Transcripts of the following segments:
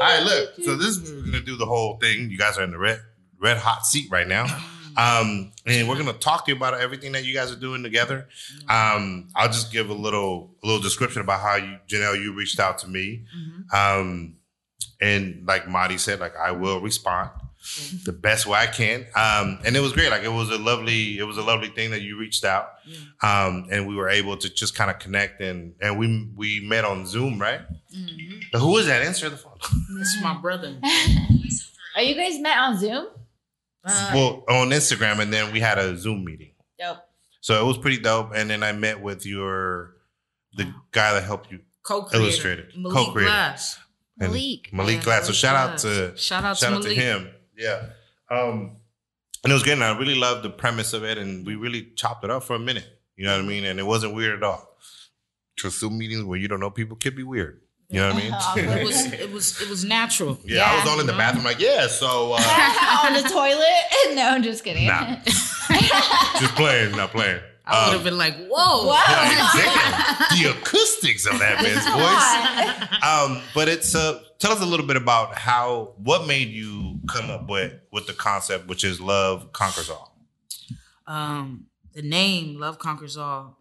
All right, look. So this is we're gonna do the whole thing. You guys are in the red red hot seat right now. Um, and we're gonna talk to you about everything that you guys are doing together. Um, I'll just give a little a little description about how you Janelle you reached out to me. Um, and like Marty said, like I will respond the best way I can. Um, and it was great. Like it was a lovely, it was a lovely thing that you reached out. Um, and we were able to just kind of connect and and we we met on Zoom, right? Mm-hmm. Who was that? Answer the phone. This is my brother. Are you guys met on Zoom? Uh, well, on Instagram, and then we had a Zoom meeting. Dope. So it was pretty dope. And then I met with your the guy that helped you co-creator, Illustrated. Malik Co-creator. Glass. and Malik. Malik Yeah, Glass. So Malik shout out to shout out shout to out to Malik. him. Yeah. Um, and it was good. And I really loved the premise of it, and we really chopped it up for a minute. You know what I mean? And it wasn't weird at all. To Zoom meetings where you don't know people could be weird. You know what I Awkward. mean? It was it was it was natural. yeah, I was Yeah. all in the bathroom like, yeah. So uh, on the toilet? No, I'm just kidding. Nah. just playing, not playing. I would Um, have been like, whoa. Wow. yeah, damn, the acoustics of that man's voice. Um, but it's uh, tell us a little bit about how what made you come up with with the concept, which is love conquers all. Um, the name Love Conquers All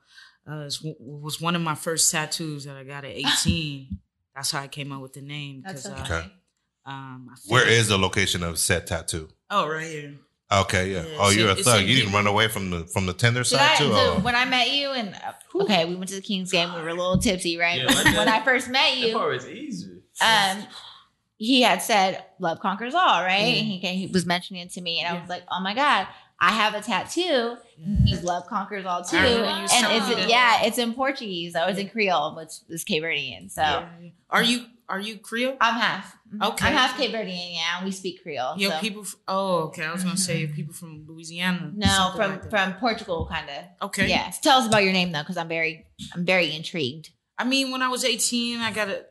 uh, was one of my first tattoos that I got at 18. That's how I came up with the name. That's 'cause, so uh, Okay. um, I Where the location of said tattoo? Oh, right here. Okay, yeah. Yeah, oh, you're a thug. You didn't run away from the from the tender Did side I, too. so Oh. when I met you and uh, okay, we went to the Kings game. We were a little tipsy, right? Yeah, like when I first met That you, part is easy. Um, he had said "Love conquers all," right? Yeah. And he he was mentioning it to me, and I was like, "Oh my god, I have a tattoo. Mm-hmm. He's love conquers all too." I And it's that. yeah, it's in Portuguese. So it's in Creole, which is Cape Verdean. So Yeah. Are you are you Creole? I'm half. Mm-hmm. Okay. I'm half Cape Verdean. Yeah, and we speak Creole. Yo, so. people. Oh, okay. I was gonna say mm-hmm. people from Louisiana. no, from like from Portugal, kind of. Okay. Yes. Tell us about your name though, because I'm very I'm very intrigued. I mean, when I was 18, I got a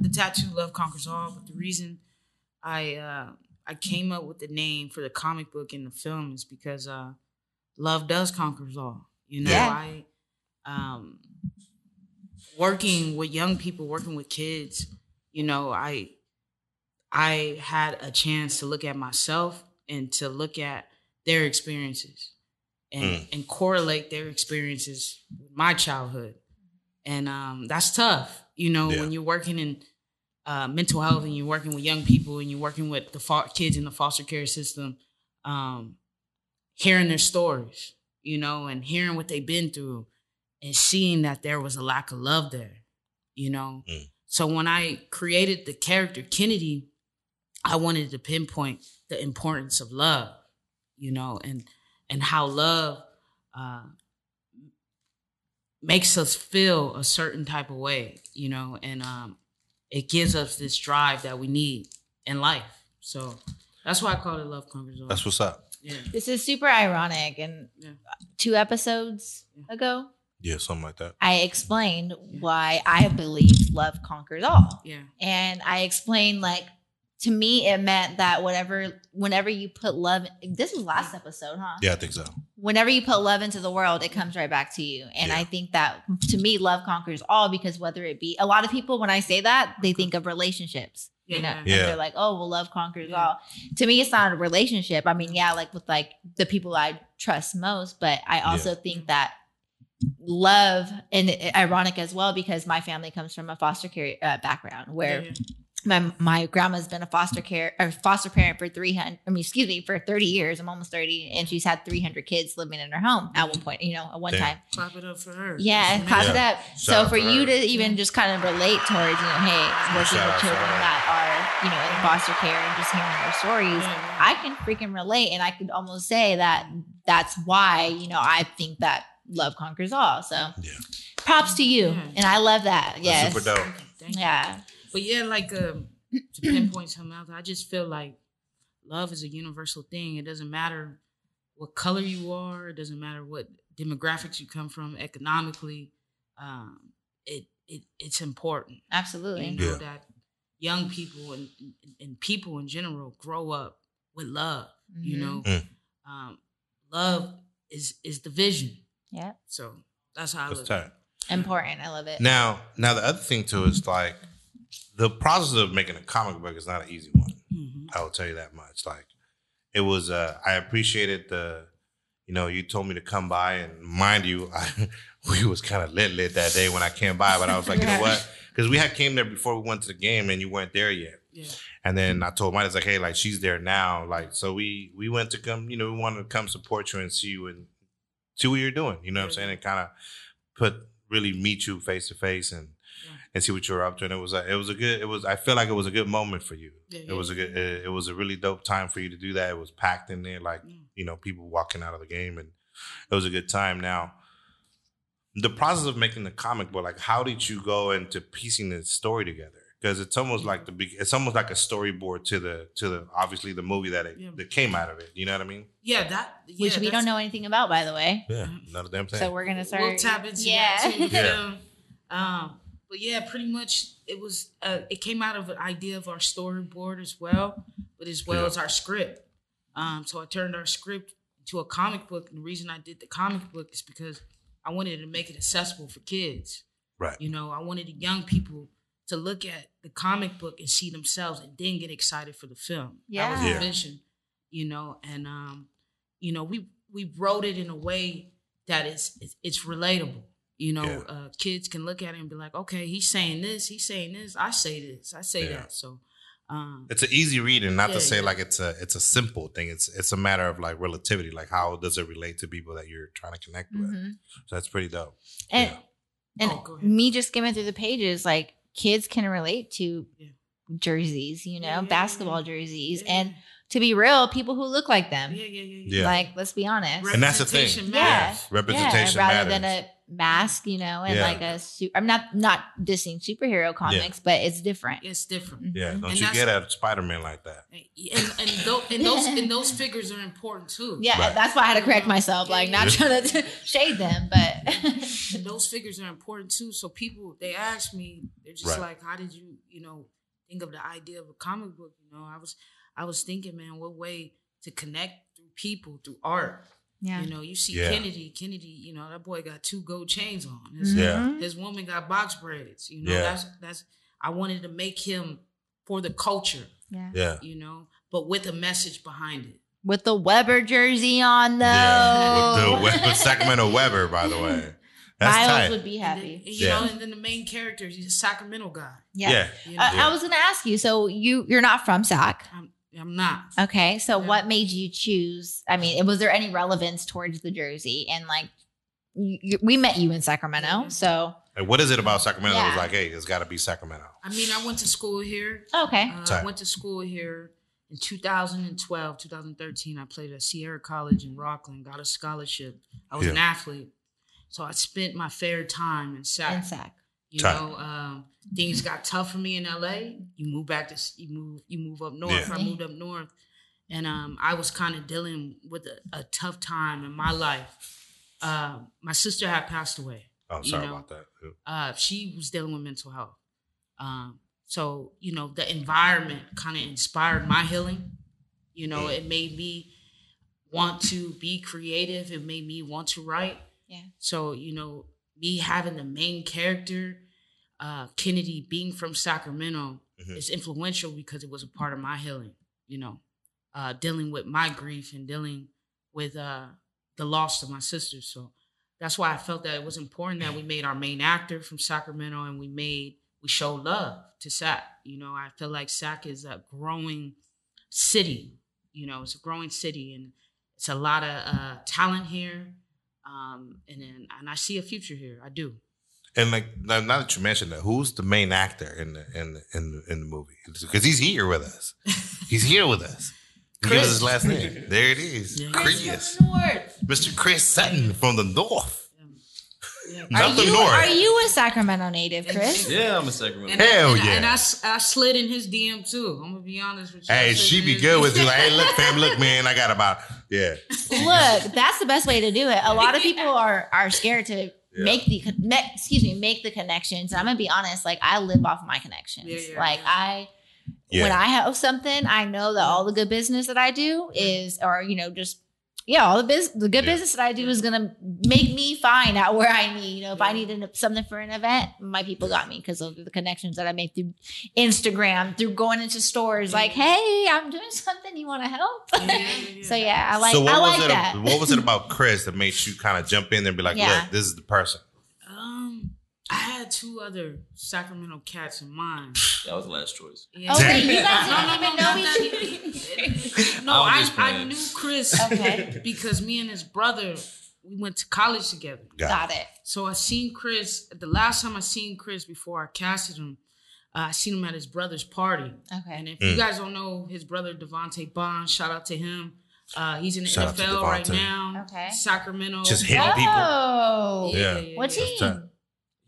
the tattoo "Love Conquers All." But the reason I uh, I came up with the name for the comic book and the film is because uh, love does conquers all. You know, Yeah. I um, working with young people, working with kids. You know, I I had a chance to look at myself and to look at their experiences and Mm. and correlate their experiences with my childhood and um, that's tough. You know, Yeah. when you're working in uh, mental health and you're working with young people and you're working with the kids in the foster care system, um, hearing their stories, you know, and hearing what they've been through, and seeing that there was a lack of love there, you know. Mm. So when I created the character Kennedy, I wanted to pinpoint the importance of love, you know, and and how love. Uh, makes us feel a certain type of way, you know, and um, it gives us this drive that we need in life. So that's why I call it Love Conquers All. That's what's up. yeah. This is super ironic. And Yeah. two episodes ago, Yeah, something like that. I explained why I believe love conquers all. Yeah. And I explained like to me it meant that whatever whenever you put love this was last episode, huh? Yeah, I think so. Whenever you put love into the world, it comes right back to you. And Yeah. I think that to me, love conquers all because whether it be a lot of people when I say that, they think of relationships. You know, Yeah. and they're like, oh, well, love conquers Yeah. all. To me, it's not a relationship. I mean, yeah, like with like the people I trust most, but I also think that love and ironic as well because my family comes from a foster care uh, background where Yeah. My my grandma's been a foster care or foster parent for 300 I mean excuse me for 30 years I'm almost 30 and she's had 300 kids living in her home at one point you know at one Damn. time Clap it up for her. yeah That's class amazing. it up Shout so out for you her. to even just kind of relate towards you know hey working Shout with children that are you know in foster care and just hearing their stories Yeah. I can freaking relate and I could almost say that that's why you know I think that love conquers all so Yeah. props to you Yeah. and I love that That's yes super dope. Okay, thank you. yeah But yeah, like um, to pinpoint something else, I just feel like love is a universal thing. It doesn't matter what color you are. It doesn't matter what demographics you come from economically. Um, it it it's important. absolutely You know Yeah. that young people and, and people in general grow up with love. You Mhm. know, Mm. um, love is is the vision. yeah So that's how I look. tight. important I love it Now, now the other thing too is like the process of making a comic book is not an easy one. Mhm. I will tell you that much. Like it was uh I appreciated the you know, you told me to come by and mind you, I we was kind of lit lit that day when I came by, but I was like, you know what? Because we had came there before we went to the game and you weren't there yet. Yeah. And then I told mine, it's like, hey, like she's there now. Like, so we we went to come, you know, we wanted to come support you and see you and see what you're doing. You know what I'm saying? And kind of put really meet you face to face and Yeah. And see what you're up to. And it was a, it was a good it was I feel like it was a good moment for you. Yeah, It was a good it, it was a really dope time for you to do that. It was packed in there, like Yeah. you know, people walking out of the game, and it was a good time. Now, the process of making the comic book, like, how did you go into piecing the story together? Because it's almost like the big, it's almost like a storyboard to the to the obviously the movie that it, Yeah. that came out of it. You know what I mean? Yeah, that yeah, which we don't know anything about, by the way. Yeah, not a damn thing. So we're gonna start. We'll tap into yeah. that too. Yeah. yeah. Um, but yeah, pretty much it was. Uh, it came out of an idea of our storyboard as well, but as well Yeah. as our script. Um, so I turned our script into a comic book, and the reason I did the comic book is because I wanted to make it accessible for kids. right. You know, I wanted the young people to look at the comic book and see themselves, and then get excited for the film. Yeah. that was the Yeah. vision. You know, and um, you know, we we wrote it in a way that is it's, it's relatable. You know, Yeah. uh, kids can look at it and be like, okay, he's saying this, he's saying this, I say this, I say Yeah. that. So, um, It's an easy read, and not Yeah, to say yeah. like it's a it's a simple thing. It's it's a matter of like relativity. Like how does it relate to people that you're trying to connect with? Mhm. So that's pretty dope. And Yeah. and Oh, me just skimming through the pages, like kids can relate to Yeah. jerseys, you know, Yeah, yeah, yeah, basketball jerseys, yeah, and to be real, people who look like them. yeah, yeah, yeah, Yeah. Like, let's be honest. And that's the thing. Representation Yeah. Representation yeah, rather matters. than a mask, you know, and Yeah. like a suit. I'm not not dissing superhero comics, but it's different. It's different. yeah, Mhm. don't And you get at Spider Man like that? And, and, tho- and those and those figures are important too. Yeah, Right. that's why I had to correct myself. Like, not trying to shade them, but and those figures are important too. So people they ask me, they're just Right. like, "How did you, you know, think of the idea of a comic book?" You know, I was, I was thinking, man, what way to connect through people through art? yeah. You know, you see Yeah. Kennedy, Kennedy, you know, that boy got two gold chains on. His, Yeah. Mhm. his woman got box braids. You know, Yeah. that's that's. I wanted to make him for the culture, yeah. Yeah. you know, but with a message behind it. With the Webber jersey on, though. Yeah, with the with, with Sacramento Webber, by the way, that's Miles tight. would be And then, happy. you Yeah. know, and then the main character, he's a Sacramento guy. Yeah. yeah, You know? Uh, Yeah. I was going to ask you. So you you're not from Sac. I'm, I'm not. Okay. So Yeah. what made you choose? I mean, was there any relevance towards the jersey? And like, you, you- we met you in Sacramento, so Like, what is it about Sacramento? that was like, hey, it's got to be Sacramento. I mean, I went to school here. okay. Uh, I went to school here in 2012, 2013. I played at Sierra College in Rocklin, got a scholarship. I was an athlete. So I spent my fair time in Sac. In Sac. You Tight. know, um, things got tough for me in LA. You move back to you move you move up north. Yeah. I moved up north, and um, I was kind of dealing with a, a tough time in my life. Uh, my sister had passed away. Oh, You sorry know. about that. Uh, she was dealing with mental health. Um, so you know, the environment kind of inspired my healing. You know, Mm. it made me want to be creative. It made me want to write. Yeah. So, you know, me having the main character, uh, Kennedy being from Sacramento, Mhm. is influential because it was a part of my healing, you know, uh, dealing with my grief and dealing with uh, the loss of my sister. So that's why I felt that it was important that we made our main actor from Sacramento and we made, we show love to Sac. You know, I feel like Sac is a growing city, you know, it's a growing city and it's a lot of uh, talent here. Um, and then, and I see a future here. I do. And like now, now that you mentioned that, who's the main actor in the in the, in the, in the movie? Because he's here with us. He's here with us. Give us Chris. his last name. There it is. Yeah. Chris. Mr. Chris Sutton from the North. Yeah. Are Nothing you, north. are you a Sacramento native, Chris? Yeah, I'm a Sacramento. And, Hell and, yeah. And I, I, slid in his DM too. I'm gonna be honest with you. Hey, she be good with you. DM. Like, hey, look, fam, look, man, I got about yeah. Look, that's the best way to do it. A lot of people are are scared to Yeah. make the me, excuse me make the connections. I'm gonna be honest. Like I live off my connections. Yeah, yeah, like yeah. I. Yeah. When I have something, I know that all the good business that I do is, or you know, just yeah, all the business, the good Yeah. business that I do is gonna make me fine at where I need. You know, if I need an- something for an event, my people got me because of the connections that I made through Instagram, through going into stores. Like, mm-hmm. hey, I'm doing something. You want to help? Yeah, yeah, yeah. so yeah, I like. so what I was like it? that. What was it about Chris that made you kind of jump in there and be like, Yeah. "Look, this is the person." I had two other Sacramento cats in mind. That was the last choice. Yeah. Oh, wait, you guys No, no, didn't even no, know not each that- No, I'm I, I knew Chris Okay. because me and his brother we went to college together. Got Got it. So I seen Chris the last time I seen Chris before I casted him. Uh, I seen him at his brother's party. Okay. And if Mm. you guys don't know his brother Devante Bond, shout out to him. Uh, he's in the Shout NFL right now. Okay. Sacramento. Just hitting people. Oh, Yeah. what yeah. team?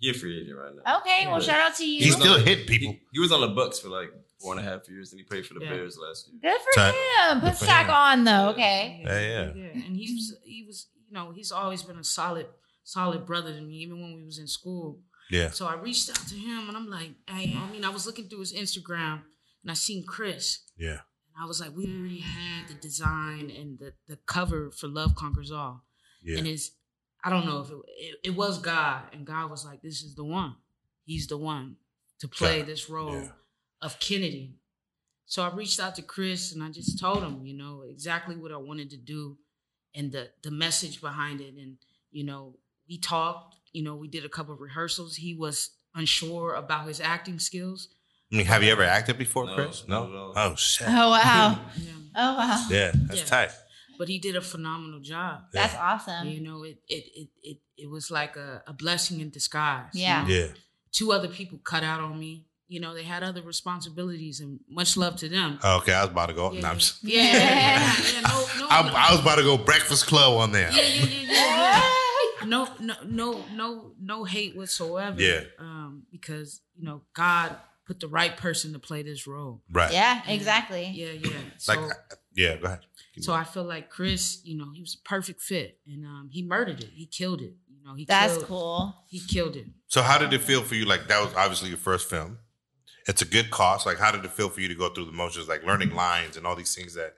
That's He a free agent right now. Okay, well, Yeah. shout out to you. He still hit people. He, he was on the Bucs for like four and a half years, and he played for the Yeah. Bears last year. Good for Tight. him. Put Good for sack him. on though. Okay. Yeah, yeah. And he was he was you know he's always been a solid solid brother to me even when we was in school. Yeah. So I reached out to him and I'm like, hey, I mean I was looking through his Instagram and I seen Chris Yeah. and I was like, we already had the design and the the cover for Love Conquers All. Yeah. And it's I don't know if it, it it was God and God was like, this is the one. He's the one to play Yeah. this role Yeah. of Kennedy. So I reached out to Chris and I just told him, you know, exactly what I wanted to do and the the message behind it. And, you know, we talked, you know, we did a couple of rehearsals. He was unsure about his acting skills. I mean, have you ever acted before, No, Chris? No. at all. Oh shit. Oh wow. Yeah. Oh wow. Yeah, that's Yeah. tight. But he did a phenomenal job. That's awesome. you know, it it it it, it was like a, a blessing in disguise. you Yeah. know? Yeah. Two other people cut out on me. You know, they had other responsibilities and much love to them. Oh, okay, I was about to go. Yeah. No, I'm just, Yeah, yeah, yeah, yeah, no, no, I. I was about to go Breakfast Club on there. yeah, yeah, yeah, yeah, yeah. No, no, no, no, no hate whatsoever. Yeah. Um, because you know, God put the right person to play this role. Right. Yeah, exactly. Yeah, yeah. So, Like, yeah. Go ahead. Keep so I feel like Chris, you know, he was a perfect fit, and um, he murdered it. He killed it. You know, he That's killed, cool. He killed it. So how did it feel for you? Like that was obviously your first film. It's a good cost. Like how did it feel for you to go through the motions, like learning lines and all these things that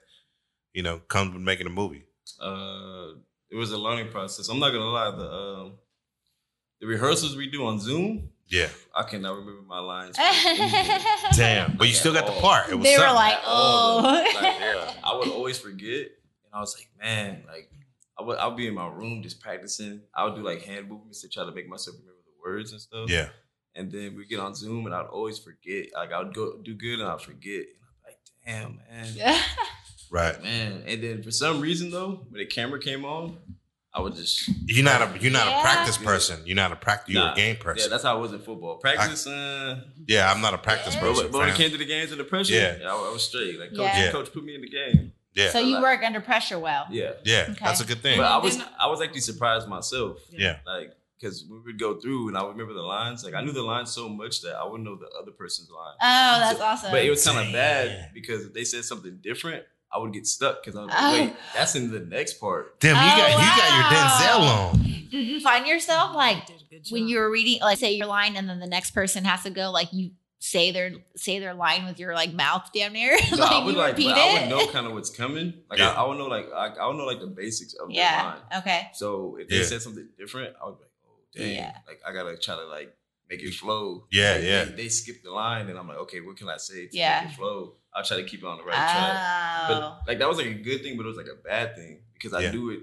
you know comes with making a movie? Uh, it was a learning process. I'm not gonna lie. The um, the rehearsals we do on Zoom, Yeah. I cannot remember my lines. Damn. But you still got the Oh. part. It was They were something. like, all oh. Like, yeah, I would always forget, and I was like, man, like I would, I'll be in my room just practicing. I would do like hand movements to try to make myself remember the words and stuff. yeah. And then we get on Zoom, and I'd always forget. Like I would go do good, and I'd forget. And I'm like, damn, man, Right. man. And then for some reason though, when the camera came on, I would just You're not a you're not Yeah. a practice person. You're not a practice. You're Nah. a game person. Yeah, that's how I was in football. Practice, uh, Yeah, I'm not a practice Yeah. but, person. but when it came to the games and the pressure, Yeah. yeah, I, I was straight. Like coach, Yeah. Yeah. coach put me in the game. Yeah. so you work under pressure well. Yeah, yeah. Okay. That's a good thing. but I was I was actually surprised myself. yeah. Like because we would go through and I would remember the lines. Like I knew the lines so much that I wouldn't know the other person's line. Oh, that's So- awesome. But it was kind of bad because if they said something different, I would get stuck because I was like, Oh. wait, that's in the next part. Damn, you Oh, got you got your Denzel wow. on. Did you find yourself like Did a good when you were reading, like say your line, and then the next person has to go, like you say their say their line with your like mouth damn near, So like I would like, but it. I would know kind of what's coming. Like Yeah. I, I would know like I, I would know like the basics of the line. Okay. So if they said something different, I would be like, oh dang, Yeah. like I gotta try to like make it flow. Yeah, Like, yeah. They, they skip the line, and I'm like, okay, what can I say to Yeah. make it flow? I'll try to keep it on the right track. Oh. But like that was like a good thing, but it was like a bad thing because I Yeah. do it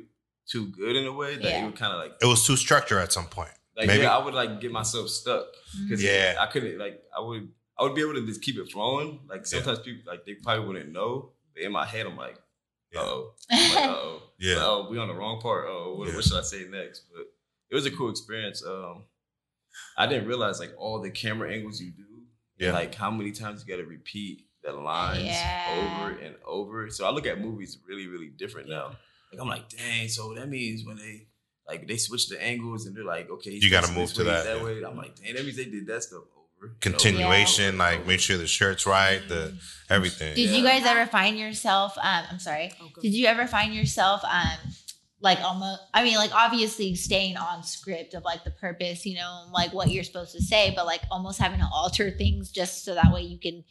too good in a way that Yeah. it would kind of like It was too structured at some point. like Maybe. yeah, I would like get myself stuck because Yeah. I couldn't like I would I would be able to just keep it flowing. Like Yeah. sometimes people like they probably wouldn't know, but in my head I'm like, Yeah. oh, like, oh, Yeah. oh, we on the wrong part. Oh, what, Yeah. what should I say next? But it was a cool experience. Um, I didn't realize like all the camera angles you do, Yeah. and like how many times you got to repeat the lines Yeah. over and over. So I look at movies really, really different now. Like I'm like, dang. So that means when they like they switch the angles and they're like, okay, You gotta move to that, that yeah. way. I'm like, dang, that means they did that stuff over. and over. Continuation, Yeah. like make sure the shirt's right, the everything. Did Yeah. you guys ever find yourself? Um, I'm sorry. Oh. Did you ever find yourself um like almost I mean like obviously staying on script of like the purpose, you know, like what you're supposed to say, but like almost having to alter things just so that way you can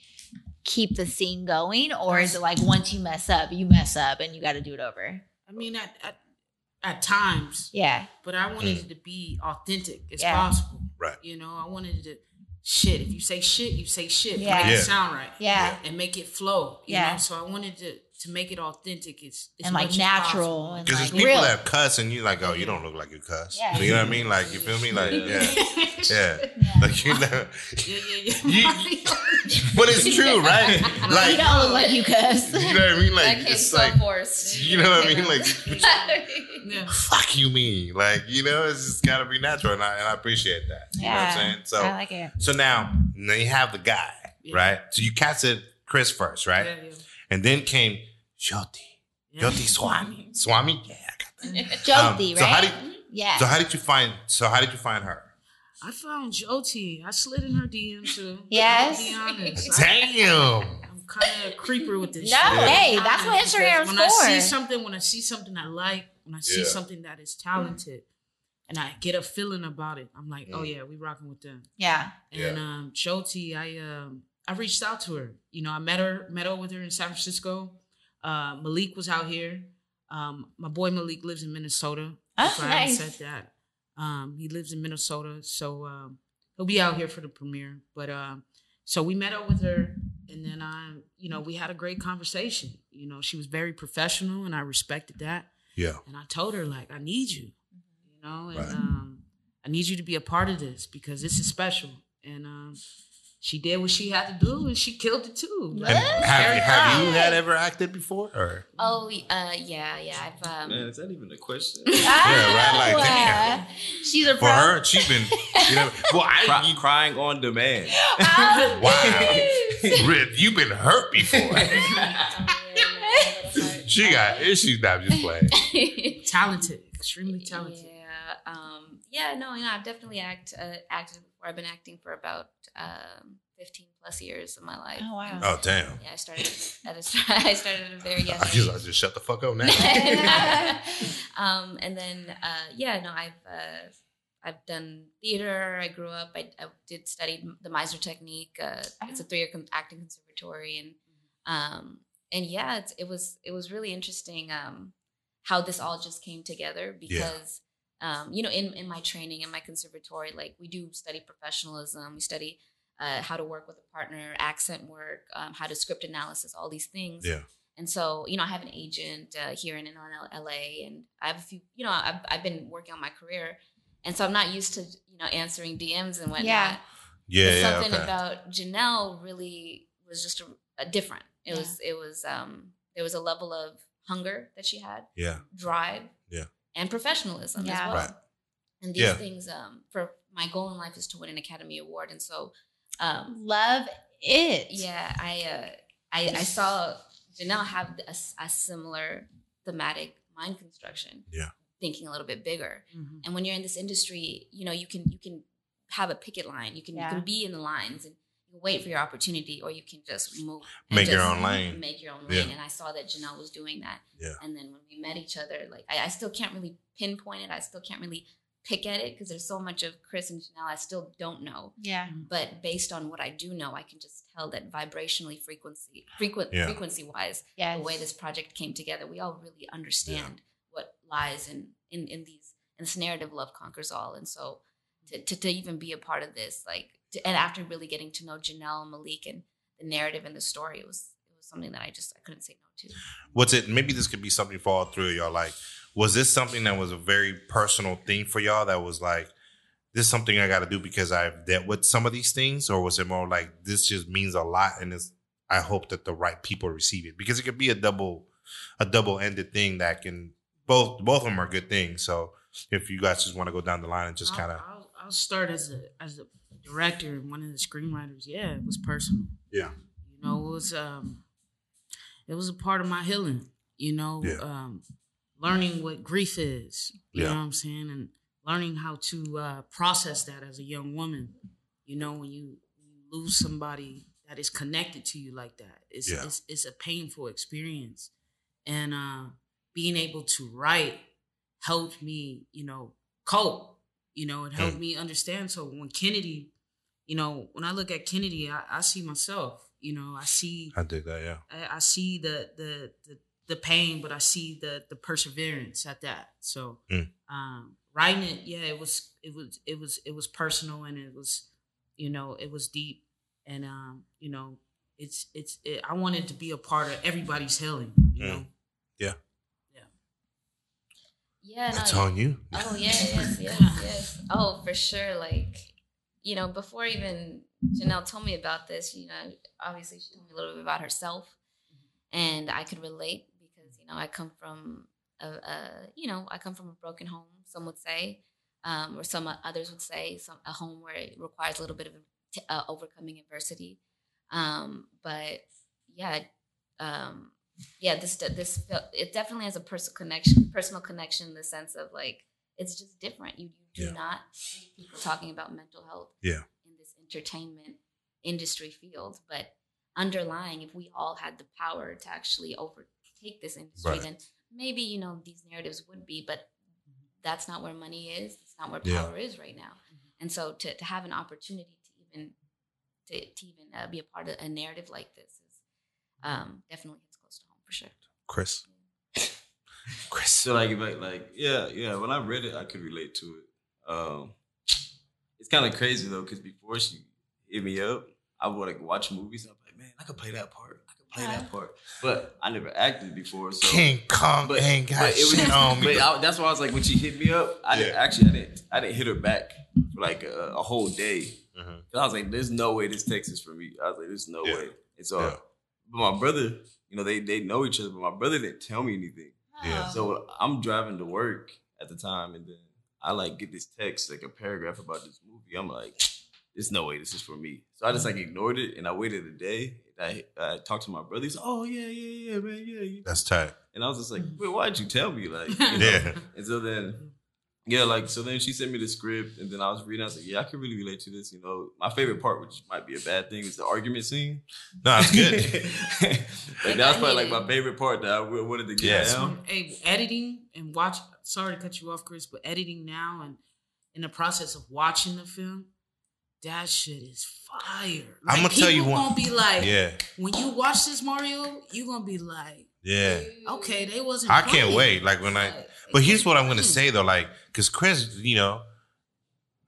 keep the scene going or is it like once you mess up, you mess up and you got to do it over? I mean, at, at at times, Yeah. but I wanted Mm. it to be authentic as Yeah. possible. Right. You know, I wanted it to shit. If you say shit, you say shit. Yeah. Make Yeah. it sound right. Yeah. And make it flow. You Yeah. Know? So I wanted to to make it authentic. It's, it's And, like, natural and, Because like, there's people real. that cuss and you like, oh, you don't look like you cuss. Yeah. You know what I mean? Like, you feel me? Like, Yeah. yeah, yeah. Yeah. Like you know, yeah, yeah, yeah. You- but it's true, right? Like you Like, don't look like you cuss. you know what I mean? Like, that it's so like, forced. you know what I mean? Like, yeah. fuck you mean? Like, you know, it's just got to be natural, and I, and I appreciate that. You know what I'm Yeah. saying? So, I like it. so now, now you have the guy, Yeah. right? So you casted Chris first, right? Yeah, yeah. And then came Jyoti, Yeah. Jyoti Swami, Swami. Yeah, I got that. Jyoti, Um, so how right? did yeah. so how did you find so how did you find her? I found Joti. I slid in her DM too. Yes. I'll be honest. I, Damn. I'm kind of a creeper with this No, shit. hey, that's what Because Instagram's when for. I see something, when I see something I like, when I see Yeah. something that is talented, and I get a feeling about it, I'm like, oh Mm. yeah, we rocking with them. yeah. And Yeah. um, Joti, I um, I reached out to her. You know, I met her, met her with her in San Francisco. Uh, Malik was out here. Um, my boy Malik lives in Minnesota. Oh, if I said that. Um, he lives in Minnesota, so um, he'll be out here for the premiere. But um, so we met up with her, and then I, you know, we had a great conversation. You know, she was very professional, and I respected that. Yeah. And I told her like, I need you, you know, and Right. um, I need you to be a part of this because this is special. And um, she did what she had to do, and she killed it too. And Like, have, very have you proud. had ever acted before? Or Oh, uh, yeah, yeah. I've um, Man, is that even a question? yeah right, like, damn. uh, She's a for pro. her, she's been you know well I Cry, you, crying on demand. Oh, wow. Rip, you've been hurt before. she got issues now, I'm just playing. talented, extremely talented. Yeah, um, yeah, no, you know, I've definitely act uh, acted before. I've been acting for about um, fifteen plus years of my life. Oh, wow. Oh damn. Yeah, I started at a, I started at a very young I age. just, I just shut the fuck up now. um, and then uh, yeah, no, I've uh, I've done theater. I grew up. I, I did study the Meisner technique. Uh, it's a three-year con- acting conservatory, and um, and yeah, it's, it was it was really interesting um, how this all just came together because. Um, you know, in, in my training in my conservatory, like we do study professionalism, we study uh, how to work with a partner, accent work, um, how to script analysis, all these things. Yeah. And so, you know, I have an agent uh, here in, in LA, and I have a few. You know, I've I've been working on my career, and so I'm not used to you know answering DMs and whatnot. Yeah. Yeah, But yeah, something okay. about Janelle really was just a, a different. It Yeah. was it was um there was a level of hunger that she had, yeah, drive, Yeah. And professionalism Yeah. as well. Right. And these Yeah. things, um, for my goal in life is to win an Academy Award, and so, um, Love it. yeah, I uh, I, I saw Janelle have a similar thematic mind construction. Yeah. thinking a little bit bigger. Mhm. And when you're in this industry, you know you can you can have a picket line. You can Yeah. you can be in the lines and you wait for your opportunity, or you can just move. and Make your own lane. Make your own lane. Yeah. And I saw that Janelle was doing that. Yeah. And then when we met each other, like I, I still can't really pinpoint it. I still can't really pick at it because there's so much of Chris and Janelle I still don't know Yeah. Mm-hmm. but based on what I do know, I can just tell that vibrationally, frequency, frequent, Yeah. frequency wise, Yes. the way this project came together, we all really understand what lies in in in these in this narrative. Love conquers all, and so to to, to even be a part of this, like, to, and after really getting to know Janelle and Malik and the narrative and the story, it was it was something that I just I couldn't say no to. What's it? Maybe this could be something for all three of y'all. Like, was this something that was a very personal thing for y'all? That was like, this is something I got to do because I've dealt with some of these things, or was it more like this just means a lot, and it's, I hope that the right people receive it because it could be a double, a double ended thing that can both both of them are good things. So if you guys just want to go down the line and just kind of I'll, I'll start as a as a director and one of the screenwriters. Yeah, it was personal. Yeah. You know, it was um, it was a part of my healing. You know, Yeah. um, learning what grief is. You Yeah. know what I'm saying, and learning how to uh, process that as a young woman. You know, when you, you lose somebody that is connected to you like that, it's Yeah. it's, it's a painful experience, and uh, being able to write helped me, you know, cope. You know, it helped me understand. So when Kennedy, you know, when I look at Kennedy, I, I see myself. You know, I see I did that. Yeah, I, I see the, the the the pain, but I see the the perseverance at that. So Mm. um writing it, yeah, it was it was it was it was personal and it was, you know, it was deep and um, you know, it's it's it, I wanted to be a part of everybody's healing, you Mm. know. Yeah, That's no, on you. Oh yeah, yes, yes, yes. Oh, for sure. Like, you know, before even Janelle told me about this, you know, obviously she told me a little bit about herself, and I could relate because you know I come from a, a you know I come from a broken home. Some would say, um, or some others would say, some a home where it requires a little bit of uh, overcoming adversity. Um, but yeah, um, yeah, this this it definitely has a personal connection, personal connection in the sense of like it's just different. You, you do Yeah. not see people talking about mental health Yeah. in this entertainment industry field, but underlying, if we all had the power to actually overtake this industry, Right. then maybe you know these narratives would be, but that's not where money is. It's not where Yeah. power is right now. And so to, to have an opportunity to even to, to even uh, be a part of a narrative like this is um, definitely hits close to home for sure. Chris. Chris. So like, like, like, yeah, yeah. When I read it, I could relate to it. Um, it's kind of crazy though, because before she hit me up, I would like watch movies. And I'm like, man, I could play that part. I could play Yeah. that part. But I never acted before, so. King Kong But- ain't got but it was- shit on me. But I, that's why I was like, when she hit me up, I didn't actually, I didn't, I didn't hit her back for like a, a whole day. Mhm. 'Cause I was like, there's no way this text is for me. I was like, there's no Yeah. way. And so, Yeah. but my brother, you know, they they know each other, but my brother didn't tell me anything. Yeah. So I'm driving to work at the time, and then I like get this text, like a paragraph about this movie. I'm like, there's no way this is for me. So I just like ignored it, and I waited a day. I, I talked to my brother. He's, oh yeah, yeah, yeah, man, yeah. You. That's tight. And I was just like, wait, why'd you tell me? Like, you know? Yeah. And so then, yeah, like so then she sent me the script, and then I was reading. I was like, yeah, I can really relate to this. You know, my favorite part, which might be a bad thing, is the argument scene. No, it's good. like that was probably like my favorite part that I wanted to get Yes. down. Hey, editing and watch. Sorry to cut you off, Chris, but editing now and in the process of watching the film, that shit is fire. I'ma tell you people one- Gonna be like, Yeah. when you watch this Mario, you're gonna be like, Yeah. okay, they wasn't. I can't playing. wait. Like when I But here's what I'm gonna hmm. say though, like, cause Chris, you know,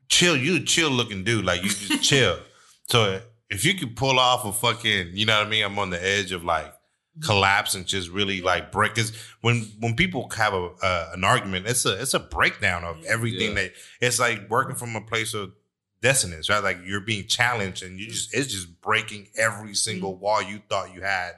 chill, you chill looking dude, like you just chill. So if you could pull off a fucking, you know what I mean? I'm on the edge of like mm-hmm. collapse and just really like break. Cause when when people have a uh, an argument, it's a it's a breakdown of mm-hmm. everything Yeah. that it's like working from a place of dissonance, right? Like you're being challenged and you mm. just it's just breaking every single mm. wall you thought you had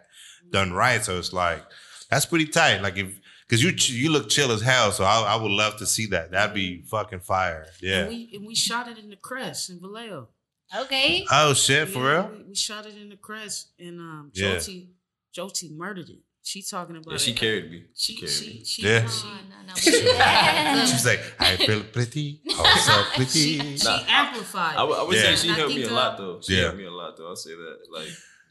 done right. So it's like that's pretty tight. Like if because you you look chill as hell, so I, I would love to see that. That'd be fucking fire. And Yeah. we and we shot it in the Crest in Vallejo. Okay. Oh shit, for real? We, we shot it in the Crest, and um, Yeah. Joti, Joti murdered it. She talking about Yeah, she it. carried me. She, She carried she, me. she, Yeah. she, No, no, no. Yeah. She's like, I feel pretty, also she, pretty. she Nah. amplified. I, would- I would Yeah. say she helped me a uh, lot though. She Yeah. helped me a lot though. I'll say that. Like,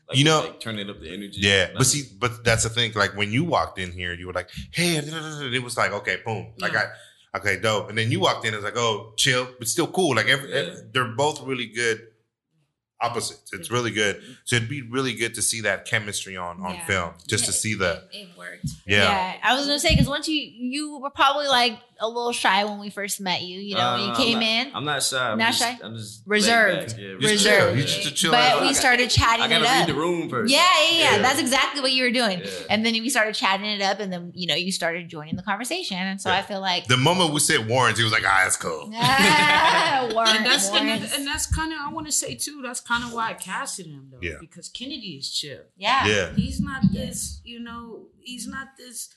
like You know- like turning up the energy. Yeah, but see, but that's the thing. Like when you walked in here, you were like, "Hey," it was like, "Okay, boom." Like I, mm. okay, dope. And then you walked in, it's like, "Oh, chill," but still cool. Like every, Yeah. they're both really good opposites. It's really good. So it'd be really good to see that chemistry on on Yeah. film, just to see that. It, it worked. Yeah. I was gonna say because once you you were probably like a little shy when we first met you. You know, Uh, when you I'm came not- in, I'm not shy. I'm Not just, shy? I'm just Reserved. laid back. Yeah, Just Reserved. chill. You just chill. but ass- we started chatting I gotta it read the room first. Yeah, yeah, yeah, Yeah. That's exactly what you were doing. Yeah. And then we started chatting it up, and then you know you started joining the conversation, and so Yeah. I feel like the moment we said Warrens, he was like, "Ah, that's cool." ah, Warren, and that's and, Warren's- and that's kind of I want to say too. That's kind of why I casted him though, Yeah. because Kennedy is chill. yeah, Yeah, He's not this, you know, he's not this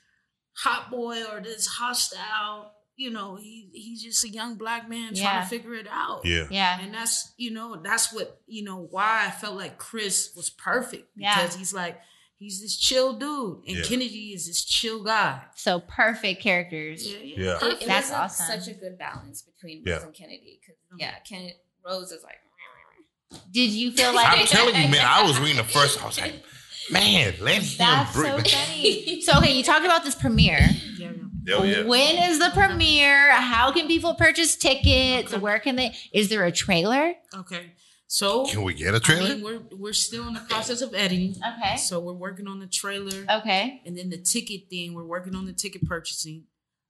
hot boy or this hostile. You know, he he's just a young black man trying to figure it out. yeah, yeah, And that's you know that's what you know why I felt like Chris was perfect Yeah. because he's like he's this chill dude and Yeah. Kennedy is this chill guy. So perfect characters. Yeah, yeah. Yeah. It, it That's was awesome. such a good balance between Yeah. Rose and Kennedy. Because yeah, Kennedy Rose is like. Did you feel like I'm telling you, man. I was reading the first. I was like, "Man, let him that's so funny? So okay, you talked about this premiere. yeah, yeah. Oh yeah. When is the premiere? How can people purchase tickets? Okay. Where can they? Is there a trailer? Okay. So Can we get a trailer? mean, we're we're still in the process of editing. Okay. So we're working on the trailer, Okay. and then the ticket thing. We're working on the ticket purchasing.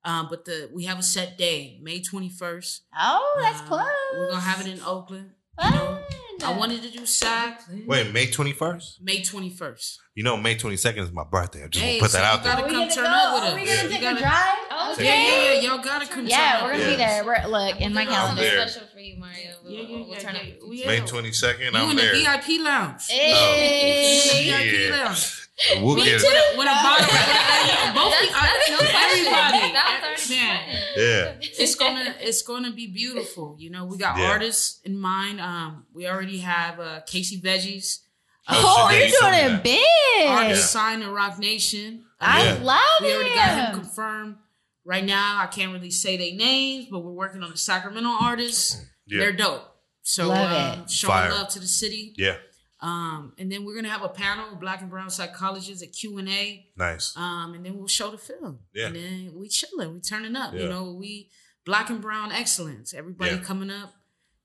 Um, but the we have a set day, May twenty first. Oh, that's close. We're gonna have it in Oakland. You Fun. Know, I wanted to do SAC Wait, May 21st? May twenty first. You know, May 22nd is my birthday. I just Hey, want to put so that out there. gotta come turn go? up with Are we gonna You take gotta- a drive? Oh, Okay. Yeah, yeah, yeah. Y'all gotta come. Yeah, turn we're gonna with be there. We're look in my Yeah, calendar. Something special for you, Mario. We'll, Yeah, yeah, we'll yeah, turn up. yeah. with you. We- May 22nd, You I'm in the there. VIP lounge. Hey. VIP Yeah. lounge. We'll When get a, it. when a bottle, both That's, that's no question. everybody, That was man. Yeah. it's gonna it's gonna be beautiful. You know, we got Yeah. artists in mind. Um, we already have uh, Casey Veggies. Oh, Oh, you're shit, yeah, doing you it told big. Artist signed to Roc Nation. I Yeah. love it. We already got him him. confirmed. Right now, I can't really say their names, but we're working on the Sacramento artists. Yeah. They're dope. So Love it. showing Fire. love to the city. Yeah. Um, and then we're gonna have a panel of black and brown psychologists, a Q and A. Nice. Um, and then we'll show the film. Yeah. And then we chilling, we turning up. Yeah. You know, we black and brown excellence. Everybody Yeah. coming up,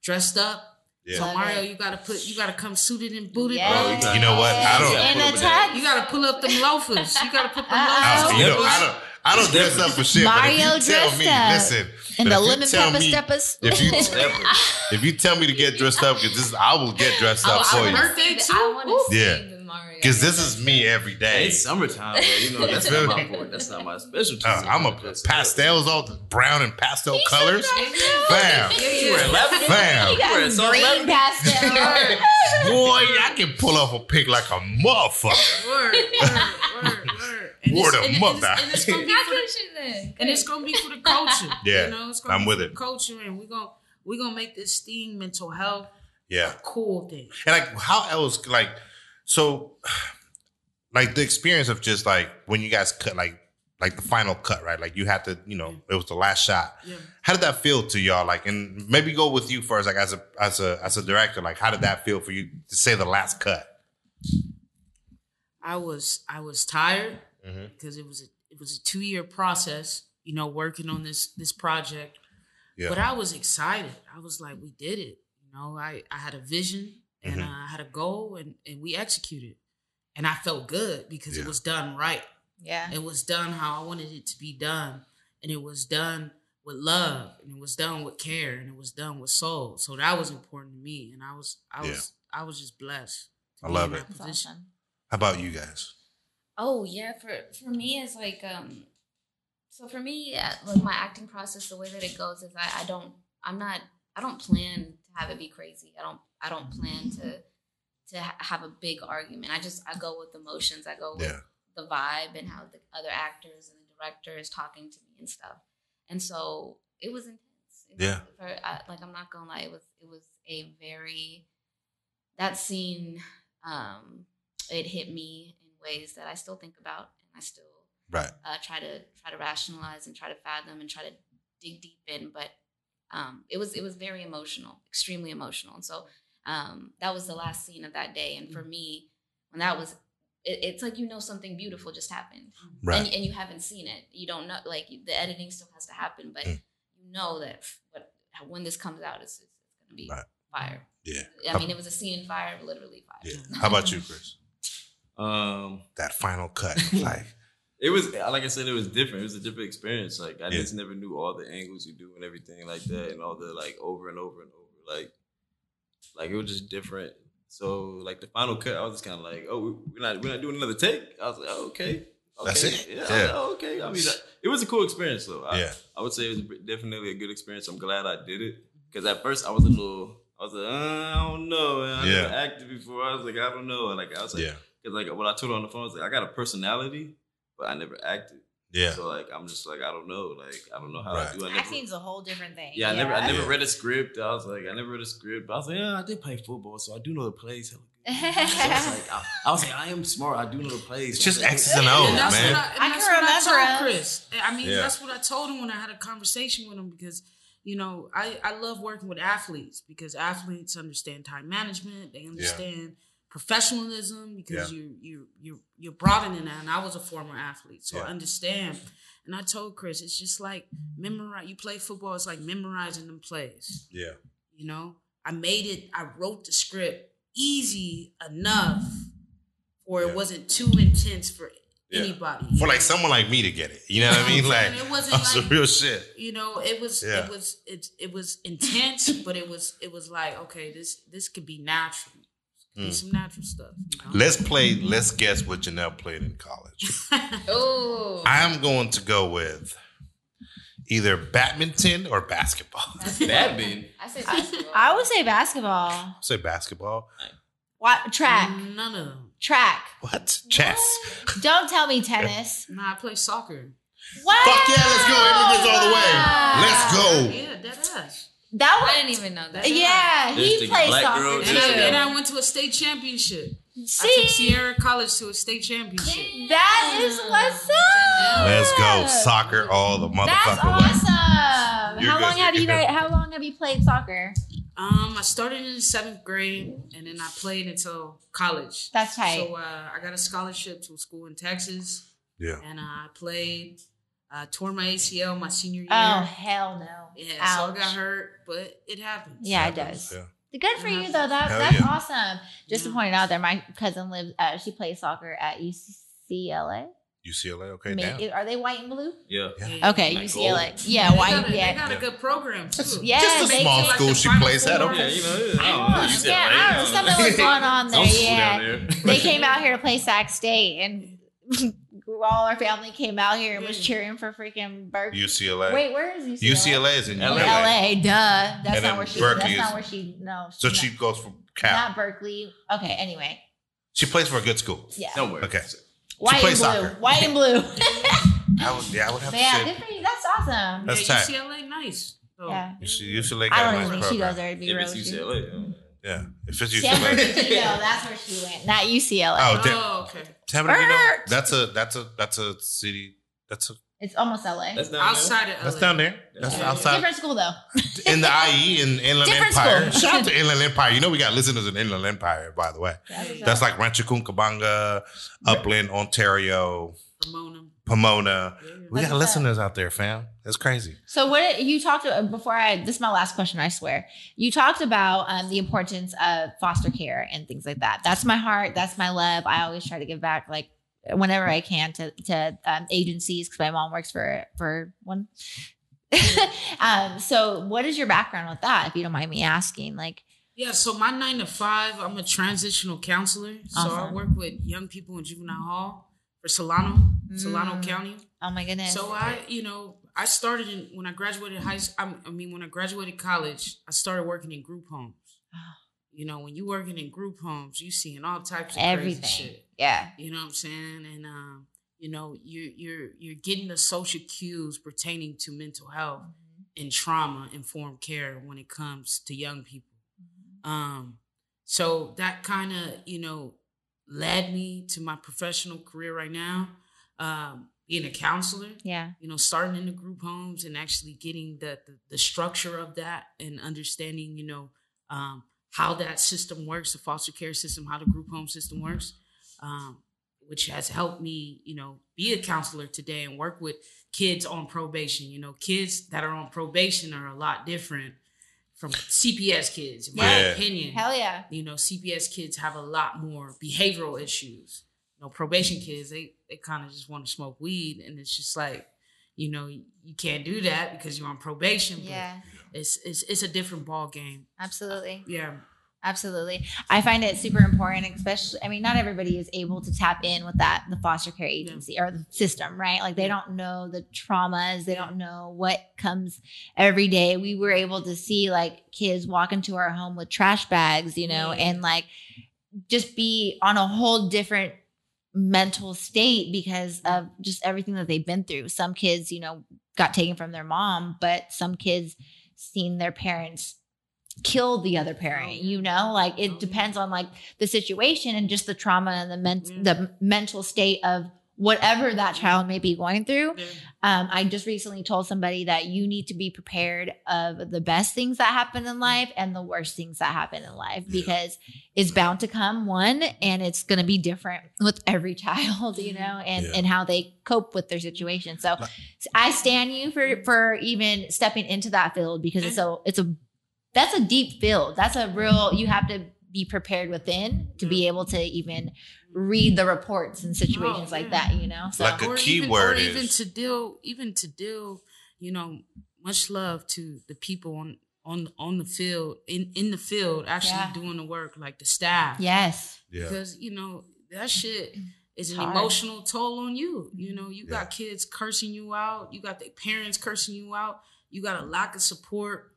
dressed up. Yeah. So Mario, you gotta put you gotta come suited and booted, Yes. bro. You know what? I don't- In a Yeah. tux. You gotta pull up them loafers. You gotta put them Uh-oh. loafers. you know, on. I don't. I don't dress up for shit. Mario but if you tell dressed me, up. listen, And but the if you lemon tell pepper me- steppers. If you Definitely. if you tell me to get dressed up, because this I will get dressed Oh, up I for you. Birthday too? I want to Yeah. see the Mario. Because this is me every day. It's summertime, but you know that's not my point. That's not my specialty. Uh, I'm a pastels, all the brown and pastel colors. Bam, You wearing yeah. bam. You got Wearing soft green pastel. Boy, I can pull off a pic like a motherfucker. Word, word, word, word. And Word it's- of and- and mother. it's- and it's gonna be for the- you then? and it's gonna be for the culture. Yeah, you know, it's gonna I'm be with for it. the culture, and we're gonna we're gonna make this thing mental health Yeah. a cool thing. And like, how else? Like, so, like the experience of just like when you guys cut, like, like the final cut, right? Like you had to, you know, it was the last shot. Yeah. How did that feel to y'all? Like, and maybe go with you first, like as a as a as a director. Like, how did that feel for you to say the last cut? I was I was tired Mhm. because it was a it was a two year process, you know, working on this this project. Yeah. But I was excited. I was like, we did it. You know, I I had a vision and Mhm. uh, I had a goal, and and we executed. And I felt good because Yeah. it was done right. Yeah. It was done how I wanted it to be done, and it was done with love, and it was done with care, and it was done with soul. So that was important to me, and I was I Yeah. was I was just blessed. I love it. position. awesome. How about you guys? Oh yeah, for for me it's like um so for me yeah, like my acting process the way that it goes is I, I don't I'm not I don't plan to have it be crazy. I don't I don't plan to to ha- have a big argument. I just I go with the emotions. I go with Yeah. the vibe and how the other actors and the director is talking to me and stuff. And so it was intense. It was- Yeah. For, I, like I'm not gonna lie, it was it was a very that scene. Um, it hit me ways that I still think about, and I still Right. uh, try to try to rationalize and try to fathom and try to dig deep in. But um, it was it was very emotional, extremely emotional, and so um, that was the last scene of that day. And for me, when that was, it, it's like you know something beautiful just happened, Right. and, and you haven't seen it. You don't know, like the editing still has to happen, but Mm. you know that what when this comes out, it's, it's, it's going to be Right. fire. yeah. I mean, it was a scene in fire, literally fire. Yeah. How about you, Chris? Um, That final cut, like, it was like I said, it was different. It was a different experience. Like I Yeah. just never knew all the angles you do and everything like that, and all the like over and over and over. Like, like it was just different. So like the final cut, I was just kind of like, oh, we're not we're not doing another take. I was like, oh, okay. okay. That's it? Yeah. I was like, okay. I mean, it was a cool experience though. I, Yeah. I would say it was definitely a good experience. I'm glad I did it because at first I was a little. I was like, uh, I don't know. man. I Yeah. never acted before. I was like, I don't know. Like I was like, yeah, Cause like what I told her on the phone was like I got a personality, but I never acted. yeah, So like I'm just like I don't know. Like I don't know how Right. I do. I never, Acting's a whole different thing. yeah, I never I never Yeah. read a script. I was like I never read a script. But I was like yeah, I did play football, so I do know the plays. So I was like I, I was like I am smart. I do know the plays. it's just I was like, X's and And O's, that's man. what I, and I that's can what I told us. Chris. I mean, Yeah. that's what I told him when I had a conversation with him because, you know, I, I love working with athletes because athletes understand time management. They understand professionalism because you you you you're broadening that. And I was a former athlete, so Yeah. I understand. And I told Chris, it's just like memorize. You play football, it's like memorizing them plays. yeah, You know, I made it. I wrote the script easy enough, or Yeah. it wasn't too intense for Yeah. anybody. For like know? someone like me to get it. You know what I mean? Like it wasn't some like- real shit. you know it was Yeah. it was it, it was intense but it was it was like okay this this could be natural Could be Mm. some natural stuff you know? Let's play, let's guess what Janelle played in college. Oh, I'm going to go with either badminton or basketball. Badminton. I say basketball. I would say basketball. Say basketball. What track? none of them Track. What? Chess. Don't tell me tennis. nah I play soccer What? Fuck yeah, let's go. Immigrants all the way. Let's go. yeah that ass That I didn't even know that. yeah. There's He played soccer and too. I, and I went to a state championship I took Sierra College to a state championship that is what's up. Let's go. Soccer all the That's motherfucking way. awesome. You're how long have you're you good. how long have you played soccer? um I started in seventh grade and then I played until college That's tight. so uh, I got a scholarship to a school in Texas Yeah. and uh, I played. Uh, tore my ACL my senior year. oh hell no. yeah, so I Ouch. got hurt, but it happens. Yeah, it does. Yeah. Good for you though. That Hell that's yeah. awesome. Just to point it out there, my cousin lives. Uh, she plays soccer at UCLA. UCLA. Okay. Ma- Now. Are they white and blue? Yeah. Yeah. Okay, Like UCLA. gold. Yeah, they white. Got a, yeah, They got a good program too. Yeah, Just a they small do like school she plays at. Four. Okay. Yeah, you know. I I don't know. Yeah, I don't know. Something was going on there. Yeah, there. they came out here to play Sac State, and all our family came out here and was cheering for freaking Berkeley. UCLA. Wait, where is UCLA? UCLA is in LA. LA. LA. Duh. That's And not where she. Berkeley that's is- not where she. No. So not- she goes for Cal. Not Berkeley. Okay. Anyway. She plays for a good school. Yeah. Don't worry. Okay. White and plays blue. soccer. White and blue. I would. Yeah, I would have But to yeah, say. good for you. That's awesome. That's yeah, tight. UCLA, nice. So, yeah. UC- UCLA I got a don't nice even think she program. goes there to be If real. it's with. UCLA. Yeah, if it's San UCLA. Bernardino, that's where she went, not UCLA. Oh, damn. Oh, okay. San Bernardino. Bert. That's a that's a that's a city. That's a It's almost LA. That's down Outside of that's down there. That's Yeah. outside Different school though. in the IE in Inland Different Empire. school. Shout out to Inland Empire. You know we got listeners in Inland Empire, by the way. That's like Rancho Cucamonga, Upland, Ontario, Ramona. Pomona. Yeah. We got listeners out there, fam. That's crazy. So what you talked about before I this is my last question, I swear. You talked about um, the importance of foster care and things like that. That's my heart. That's my love. I always try to give back like whenever I can to to um, agencies because my mom works for for one. um, so what is your background with that, if you don't mind me asking? Like, Yeah, so my nine to five, I'm a transitional counselor. So I work with young people in juvenile hall for Solano, Solano Mm. County. oh my goodness. So I, you know, I started in when I graduated high. school. I mean, when I graduated college, I started working in group homes. You know, when you working in group homes, you seeing all types of everything. crazy shit. Yeah. You know what I'm saying? And um, you know, you're you're you're getting the social cues pertaining to mental health and trauma informed care when it comes to young people. Um, so that kind of you know led me to my professional career right now, um, being a counselor. Yeah. You know, starting in the group homes and actually getting the the, the structure of that and understanding, you know, um, how that system works, the foster care system, how the group home system works, um, which has helped me, you know, be a counselor today and work with kids on probation. You know, kids that are on probation are a lot different from CPS kids, in my Yeah. opinion. Hell yeah. You know, CPS kids have a lot more behavioral issues. Know, probation kids, they they kind of just want to smoke weed, and it's just like, you know, you can't do that because you're on probation. but Yeah. it's it's it's a different ball game. Absolutely. Yeah, Absolutely. I find it super important, especially, I mean, not everybody is able to tap in with that, the foster care agency or the system, right? Like they don't know the traumas, they don't know what comes every day. We were able to see like kids walk into our home with trash bags, you know, Yeah. and like just be on a whole different mental state because of just everything that they've been through. Some kids, you know, got taken from their mom, but some kids seen their parents kill the other parent Oh, you know like it oh. depends on like the situation and just the trauma and the ment- Yeah. the mm-hmm. mental state of whatever that child may be going through yeah, um, i just recently told somebody that you need to be prepared of the best things that happen in mm-hmm. life and the worst things that happen in life Yeah. because it's bound to come one and it's going to be different with every child you mm-hmm. know and Yeah. and how they cope with their situation so Like- i stand you for for even stepping into that field because it's a it's a that's a deep field. That's a real. You have to be prepared within to be mm-hmm. able to even read the reports in situations Oh, like that. You know, so Like a or key even, word or even to deal even to deal you know much love to the people on on on the field in in the field actually Yeah. doing the work like the staff yes, Yeah. because you know that shit mm. is an Hard. emotional toll on you you know you Yeah. got kids cursing you out you got their parents cursing you out you got a lack of support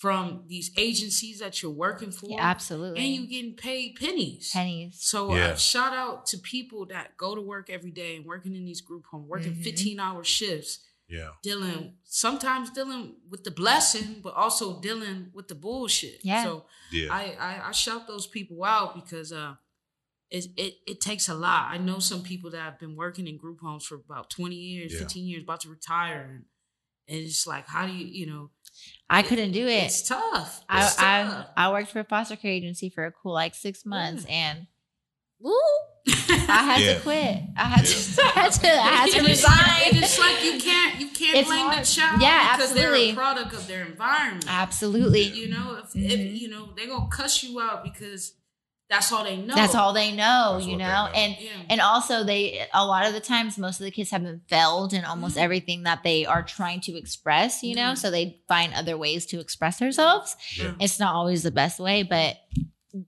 from these agencies that you're working for yeah, absolutely. and you're getting paid pennies pennies. so Yeah. uh, shout out to people that go to work every day and working in these group homes, working Mhm. 15 hour shifts, Yeah. dealing sometimes dealing with the blessing, but also dealing with the bullshit. Yeah. So Yeah. I, I I shout those people out because uh it, it it takes a lot. I know some people that have been working in group homes for about 20 years, Yeah. 15 years, about to retire and, and it's like how do you you know I couldn't do it. it's tough. I, It's I tough. I worked for a foster care agency for a cool like six months, and woo, I I had Yeah. to quit. I had to, I had to, I had to resign. and It's like you can't you can't It's blame hard. the child Yeah, because they're absolutely. a product of their environment. Absolutely, You know, if, Mhm. if you know they're gonna cuss you out because that's all they know. that's all they know. That's you know, know. and Yeah. and also they a lot of the times most of the kids have been failed in almost Mhm. everything that they are trying to express. You know, Mhm. so they find other ways to express themselves. Yeah. It's not always the best way, but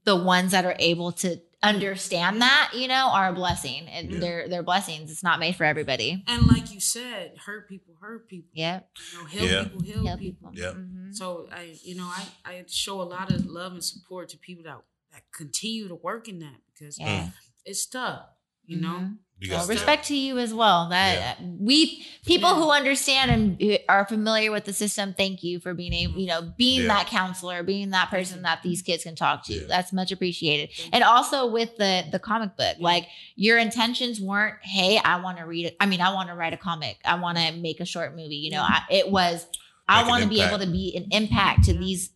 the ones that are able to understand that, you know, are a blessing. And Yeah. they're they're blessings. It's not made for everybody. and like you said, hurt people hurt people. Yep. You know, heal Yeah. people heal Help people. people. Yep. Mhm. So I, you know, I I show a lot of love and support to people that that continue to work in that because Yeah. it's tough. You know, Mhm. You Well, respect to you as well. That we people Yeah. who understand and are familiar with the system, thank you for being able, you know, being Yeah. that counselor, being that person that these kids can talk to. Yeah. That's much appreciated. And also with the the comic book, Yeah. like your intentions weren't, hey, I want to read it. I mean, I want to write a comic. I want to make a short movie. You know, I, it was I Make an want to be able to be an impact to Yeah. these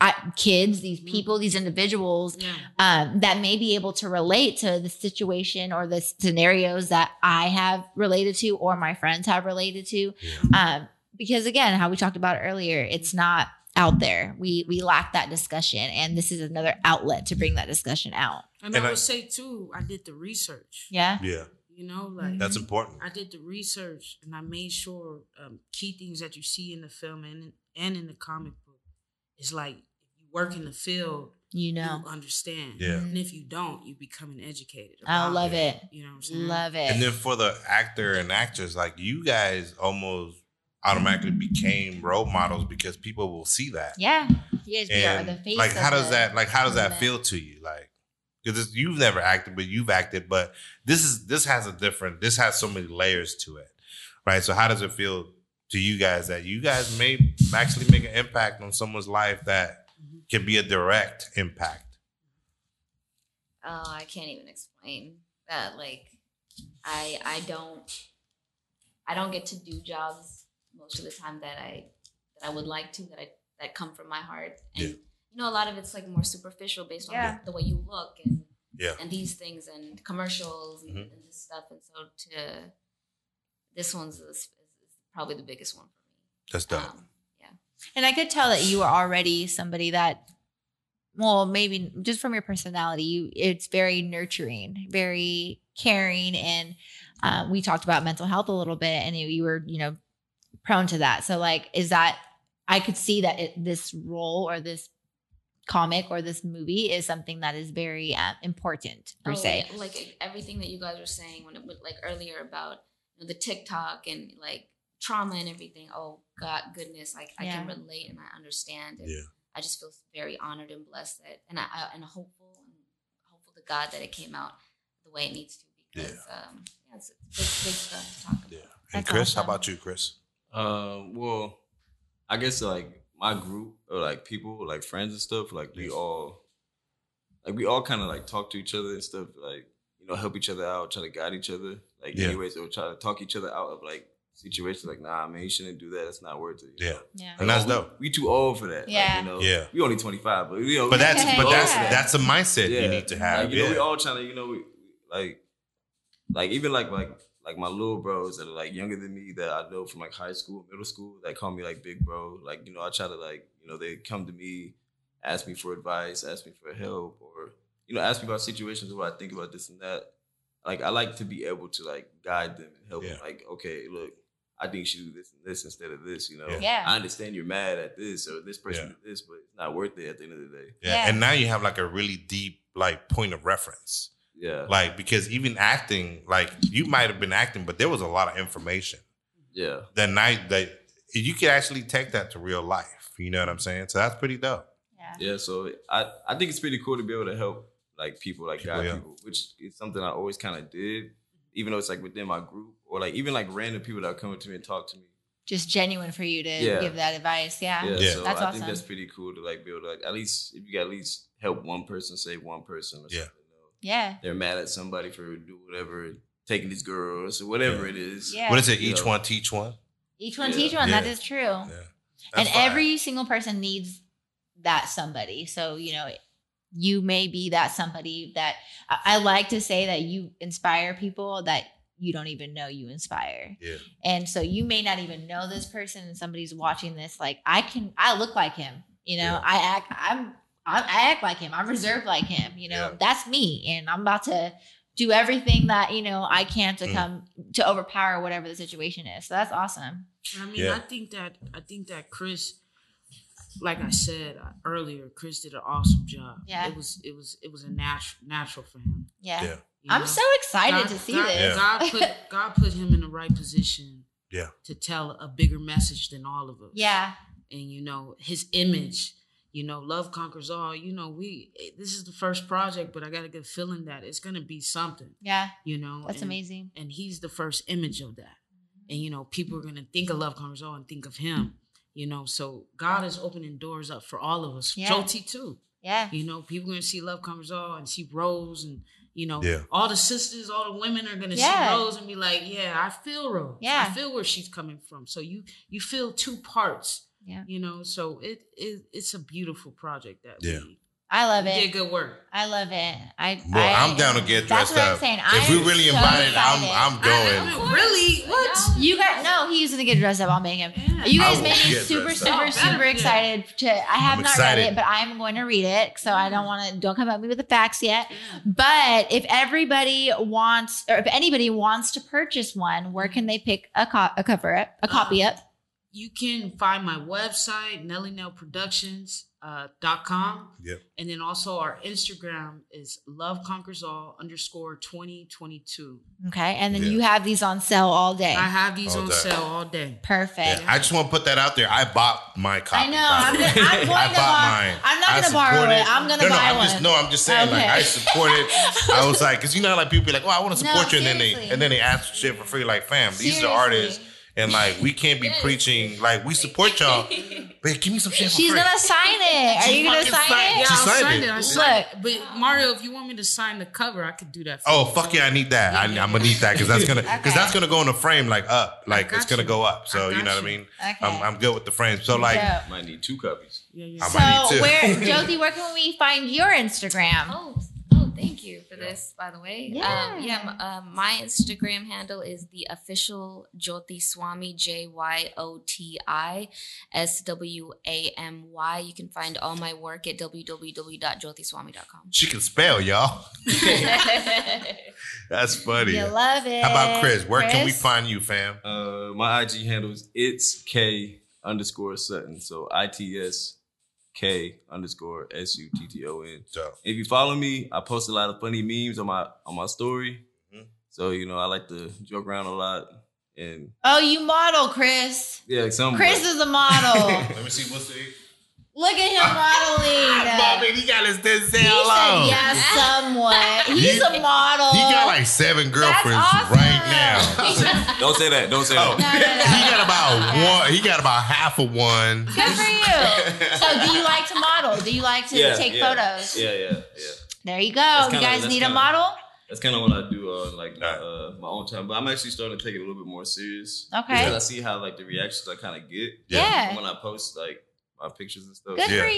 I, kids, these Mhm. people, these individuals yeah, um, that may be able to relate to the situation or the scenarios that I have related to or my friends have related to. Yeah. Um, because again, how we talked about earlier, it's not out there. We we lack that discussion, and this is another outlet to bring that discussion out. and, And I I- would say too, I did the research. Yeah, Yeah. You know, like That's important. I did the research and I made sure um, key things that you see in the film and and in the comic book is like if you work in the field, you know, you understand. Yeah. Mm-hmm. And if you don't, you become an educated. I love it. You know what I'm saying? Love it. And then for the actor and actress, like you guys almost automatically became role models because people will see that. yeah, you guys be our- And the face. like of how does that like how does that feel to you? Like because you've never acted, but you've acted, but this is this has a different this has so many layers to it. Right. So how does it feel to you guys that you guys may actually make an impact on someone's life that Mhm. can be a direct impact? Oh, I can't even explain that. Like, I I don't I don't get to do jobs most of the time that I that I would like to that I that come from my heart. And Yeah. you know, a lot of it's like more superficial based on Yeah. the, the way you look and Yeah. and these things and commercials and, Mhm. and this stuff. And so to this one's is, is probably the biggest one for me. That's dope. Um, yeah. And I could tell that you were already somebody that, well, maybe just from your personality, you it's very nurturing, very caring, and uh, we talked about mental health a little bit, and you, you were, you know, prone to that. So, like, is that I could see that it, this role or this comic or this movie is something that is very uh, important per Oh, se. like everything that you guys were saying when it was like earlier about you know, the TikTok and like trauma and everything. Oh God, goodness, like I can relate and I understand. And Yeah. I just feel very honored and blessed that, and I, I and hopeful and hopeful to God that it came out the way it needs to because um, yeah, it's, it's big, big stuff to talk about. Yeah. And That's Chris, how about you, Chris? Um, well, I guess like my group or like people, like friends and stuff, like we all, like we all kind of like talk to each other and stuff, like you know, help each other out, try to guide each other, like Yeah. anyways, or try to talk each other out of like situations, like nah, man, you shouldn't do that. That's not worth it. you Yeah. know? Yeah. And that's we- oh, dope. We too old for that. like, Yeah. you know, Yeah. we only twenty five, but you know, But that's but that's Yeah. that's a mindset Yeah. you need to have. Like, you know, we all trying to, you know, we, like, like even like like like my little bros that are like younger than me that I know from like high school, middle school, that call me like big bro. Like, you know, I try to like, you know, they come to me, ask me for advice, ask me for help, or, you know, ask me about situations where I think about this and that. Like I like to be able to like guide them and help them, like, okay, look, I think you should do this and this instead of this, you know. Yeah. Yeah. I understand you're mad at this or this person Yeah. did this, but it's not worth it at the end of the day. Yeah. Yeah. And now you have like a really deep like point of reference. Yeah. Like because even acting, like you might have been acting, but there was a lot of information. yeah. That night that you could actually take that to real life. You know what I'm saying? So that's pretty dope. Yeah. Yeah, so I, I think it's pretty cool to be able to help like people, like People, guide yeah. people, which is something I always kind of did, even though it's like within my group or like even like random people that come up to me and talk to me. Just genuine for you to Yeah. give that advice. Yeah. Yeah, Yeah. so That's I awesome. think that's pretty cool to like be able to like at least if you got at least help one person, save one person or Yeah. something. you know. Yeah. They're mad at somebody for doing whatever, taking these girls or whatever Yeah. it is. Yeah. What is it? You Each know. one teach one? Each one Yeah. teach one. Yeah. That is true. Yeah. and That's fire. every single person needs that somebody. So, you know, you may be that somebody that I, I like to say that you inspire people that you don't even know you inspire. Yeah. And so you may not even know this person and somebody's watching this like I can I look like him, you know. Yeah. I act I'm I, I act like him. I'm reserved like him, you know. Yeah. That's me and I'm about to do everything that, you know, I can to Mm. come to overpower whatever the situation is. So that's awesome. I mean, Yeah. I think that I think that Chris, like I said uh, earlier, Chris did an awesome job. Yeah. it was it was it was a natural natural for him. Yeah. Yeah. you I'm know? so excited God- to see God, this. Yeah. God put God put him in the right position. Yeah. To tell a bigger message than all of us. Yeah. And you know his image. You know, love conquers all. You know, we this is the first project, but I got a good feeling that it's gonna be something. Yeah. You know, That's and- amazing. and he's the first image of that. And you know, people are gonna think of Love Conquers All and think of him. You know, so God is opening doors up for all of us. Yeah. Jyoti too. Yeah. You know, people are gonna see Love Conquers All and see Rose and you know, Yeah. all the sisters, all the women are gonna Yeah. see Rose and be like, Yeah, I feel Rose. Yeah. I feel where she's coming from. So you you feel two parts. Yeah. You know, so it, it it's a beautiful project that Yeah. we, I love we it. did good work. I love it. I, Well, I I'm down to get That's dressed what I'm up. saying. If I we really so invited, I'm. I'm going. I mean, really? What? You guys, no, he's gonna get dressed up. I'll make him. Yeah. You guys made me super, super, up. Oh, super excited to. I have I'm not excited. read it, but I'm going to read it. So I don't want to. Don't come at me with the facts yet. But if everybody wants, or if anybody wants to purchase one, where can they pick a, co- a cover up, a copy up? you can find my website nellynellproductions uh, dot com Yep. and then also our instagram is love conquers all underscore 2022 Okay, and then Yeah. you have these on sale all day. i have these All on day. sale all day Perfect. Yeah, I just want to put that out there. I bought my copy. I know. I'm, the gonna, way. I'm going I to bought borrow. mine. I'm not going to borrow support it. I'm going to no, no, buy I'm one. just no. I'm just saying. Like Okay. I support it. I was like, because you know, like people be like, "Oh, I want to No, support you," and then they and then they ask for shit for free. Like, fam, these are artists, and like we can't be Yes. preaching. Like we support y'all, but give me some shit She's free. gonna sign it. Are you gonna fucking sign it? yeah She I'll signed sign it. it, I'll Look. it. but mario if you want me to sign the cover i could do that for Oh you. fuck yeah, I need that. I, I'm gonna need that because that's gonna because Okay. that's gonna go in the frame like up, like it's gonna you. go up. So you got know what I mean. Okay. I'm, I'm good with the frame. So like, Dope. Might need two copies. yeah, yeah. I might So need to. where, Josie, where can we find your Instagram? Oh, thank you for this, by the way. Yeah. Um, yeah, m- um, my Instagram handle is the official Jyoti Swamy, J Y O T I S W A M Y. You can find all my work at www.jyotiswamy.com. she can spell, y'all. That's funny. You love it. How about Chris? Where can we find you, fam? Uh, my IG handle is it's K underscore Sutton. So I T S K underscore S U T T O N. So If you follow me, I post a lot of funny memes on my on my story. Mhm. So you know I like to joke around a lot and Oh, you model, Chris. yeah, some Chris is a model. let me see what's the. Look at him modeling. Bobby, he got his Denzel He said on. yes, somewhat. He's a model. He got like seven girlfriends awesome. right now. Don't say that. Don't say Oh, that. No, no, no. he got about one. He got about half of one. Good for you. So, do you like to model? Do you like to Yeah, take yeah. photos? Yeah, yeah, yeah. There you go. That's you kinda- guys that's need a kinda- model? That's kind of what I do on like my, uh, my own time. But I'm actually starting to take it a little bit more serious. Okay. Because I see how like the reactions I kind of get Yeah. when I post like my pictures and stuff. Good Yeah. for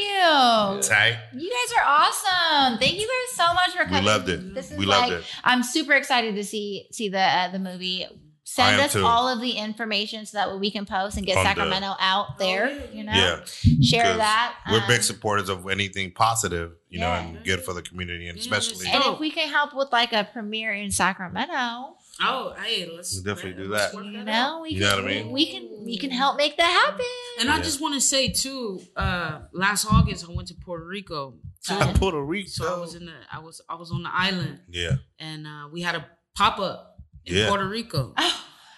you. Tight. You guys are awesome. Thank you guys so much for coming. We loved it. This is We loved like it. I'm super excited to see see the uh, the movie. Send us too. all of the information so that we can post and get On the- Sacramento out there. You know, Yeah. share 'Cause that. We're Um, big supporters of anything positive, you know, and good for the community, and especially. And Oh. if we can help with like a premiere in Sacramento, Oh, hey, let's We'll definitely do let's that. work you know, we You can know what I mean? we can we can help make that happen. And I just want to say too, uh, last August I went to Puerto Rico. too. Puerto Rico. so I was in the I was I was on the island yeah, and uh, we had a pop up in Yeah. Puerto Rico.